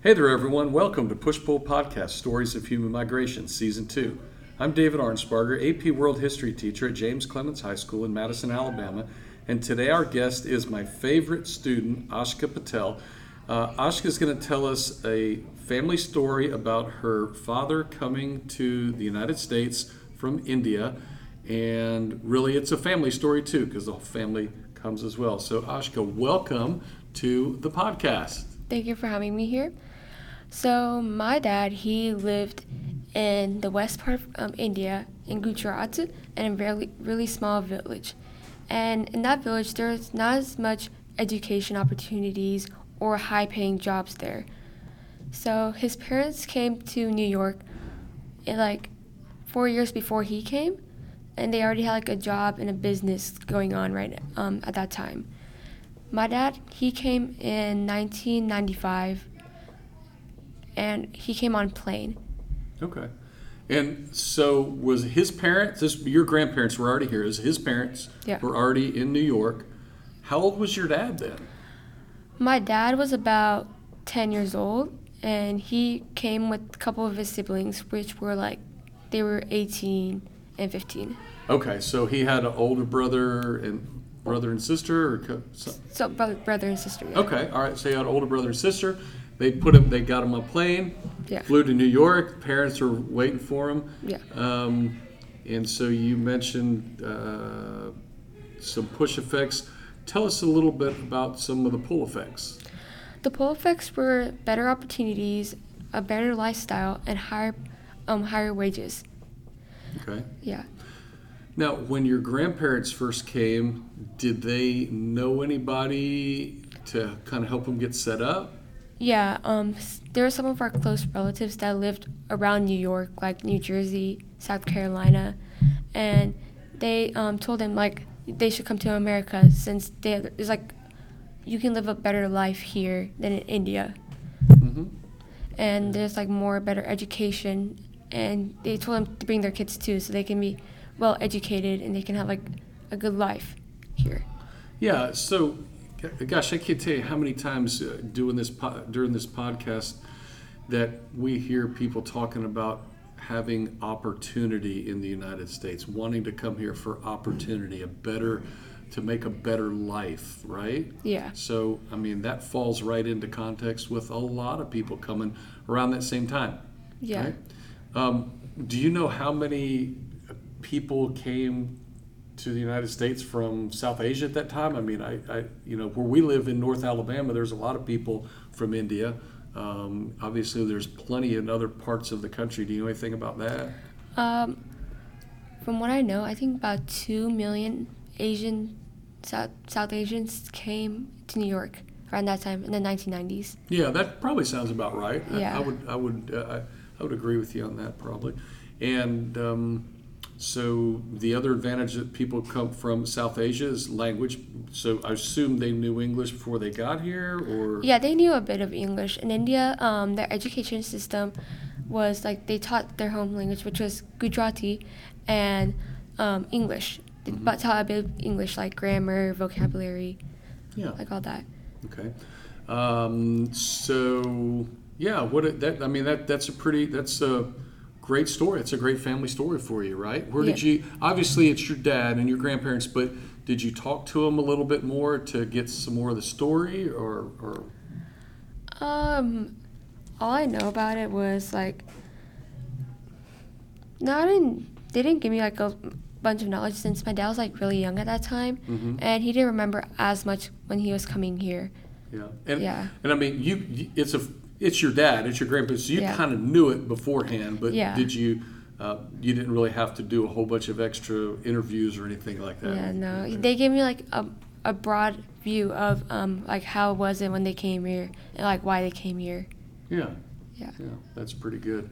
Hey there, everyone. Welcome to Push Pull Podcast Stories of Human Migration, Season 2. I'm David Arnsparger, AP World History teacher at James Clemens High School in Madison, Alabama. And today our guest is my favorite student, Aashka Patel. Uh, Aashka is going to tell us a family story about her father coming to the United States from India. And really, it's a family story too, because the whole family comes as well. So, Aashka, welcome to the podcast. Thank you for having me here. So my dad, he lived in the west part of um, India, in Gujarat, in a really, really small village. And in that village, there's not as much education opportunities or high paying jobs there. So his parents came to New York in like four years before he came, and they already had like a job and a business going on right um, at that time. My dad, he came in 1995 and he came on plane. Okay. And so was his parents, this, your grandparents were already here, is his parents Yeah. were already in New York. How old was your dad then? My dad was about 10 years old and he came with a couple of his siblings, which were like, they were 18 and 15. Okay, so he had an older brother and brother and sister or co- so- So, brother, brother and sister. Yeah. Okay, all right. So he had an older brother and sister. They put him. They got him on a plane. Yeah. Flew to New York. Parents were waiting for him. Yeah. Um, and so you mentioned uh, some push effects. Tell us a little bit about some of the pull effects. The pull effects were better opportunities, a better lifestyle, and higher, um, higher wages. Okay. Yeah. Now, when your grandparents first came, did they know anybody to kind of help them get set up? Yeah, um, there are some of our close relatives that lived around New York, like New Jersey, South Carolina, and they um, told them like they should come to America since they it's like you can live a better life here than in India, Mm-hmm. and there's like more better education, and they told them to bring their kids too, so they can be well educated and they can have like a good life here. Yeah. So, gosh, I can't tell you how many times uh, doing this po- during this podcast that we hear people talking about having opportunity in the United States, wanting to come here for opportunity, a better, to make a better life, right? Yeah. So, I mean, that falls right into context with a lot of people coming around that same time. Yeah. Right? Um, do you know how many people came to the United States from South Asia at that time? I mean, I, I you know, where we live in North Alabama, there's a lot of people from India. Um, obviously, there's plenty in other parts of the country. Do you know anything about that? Um, from what I know, I think about two million Asian South, South Asians came to New York around that time in the 1990s. Yeah, that probably sounds about right. I- I, would, I would, uh, I, I would agree with you on that probably. And um, so the other advantage that people come from South Asia is language. So I assume they knew English before they got here, or Yeah, they knew a bit of English. In India, um, their education system was like they taught their home language, which was Gujarati, and um, English. They Mhm. but taught a bit of English, like grammar, vocabulary, yeah, like all that. okay. Um, so yeah, what that I mean that that's a pretty that's a great story. It's a great family story for you, right? Where did you? Obviously, it's your dad and your grandparents, but did you talk to them a little bit more to get some more of the story, or or Um, all I know about it was like, no, I didn't. They didn't give me like a bunch of knowledge since my dad was like really young at that time, Mhm. and he didn't remember as much when he was coming here. Yeah, and Yeah. and I mean, you it's a it's your dad, it's your grandpa, so you Yeah. kind of knew it beforehand. But Yeah. did you? Uh, you didn't really have to do a whole bunch of extra interviews or anything like that. Yeah, no, Okay. they gave me like a a broad view of um like how was it when they came here and like why they came here. yeah, Yeah. yeah, that's pretty good.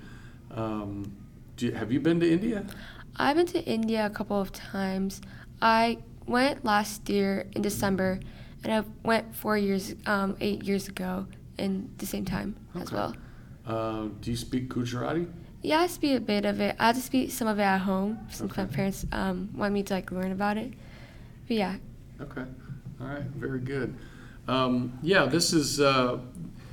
Um, do you, have you been to India? I've been to India a couple of times. I went last year in December, and I went four years, um, eight years ago in the same time as well. Uh, do you speak Gujarati? Yeah, I speak a bit of it. I to speak some of it at home since my parents um, want me to like learn about it. But yeah, Okay. All right. Very good. Um, yeah, this is uh,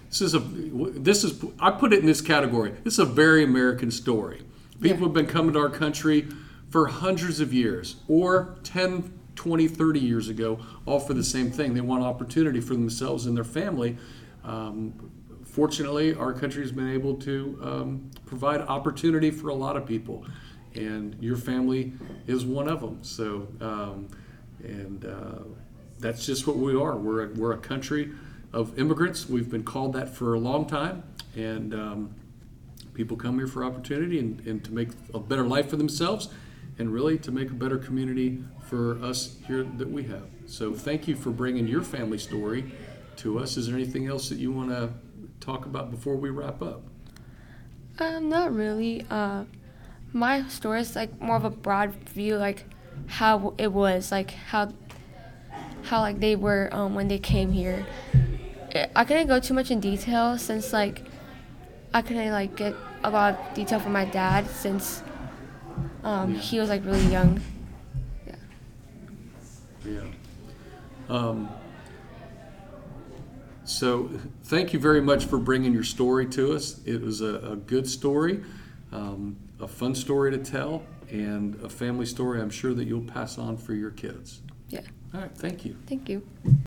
This is a this is I put it in this category. This is a very American story. People Yeah. have been coming to our country for hundreds of years, or 10, 20, 30 years ago, all for the same thing. They want opportunity for themselves and their family. Um, fortunately, our country has been able to um, provide opportunity for a lot of people, and your family is one of them. So, um, and uh, that's just what we are. We're a, we're a country of immigrants. We've been called that for a long time, and um, people come here for opportunity and, and to make a better life for themselves, and really to make a better community for us here that we have. So, thank you for bringing your family story to us. Is there anything else that you want to talk about before we wrap up? Um, not really. Uh, my story is like more of a broad view, like how it was, like how how like they were um, when they came here. I- I couldn't go too much in detail since like I couldn't like get a lot of detail from my dad since um, Yeah. he was like really young. Yeah. Yeah. Um, so, thank you very much for bringing your story to us. It was a, a good story, um, a fun story to tell, and a family story I'm sure that you'll pass on for your kids. Yeah. All right, thank you. Thank you.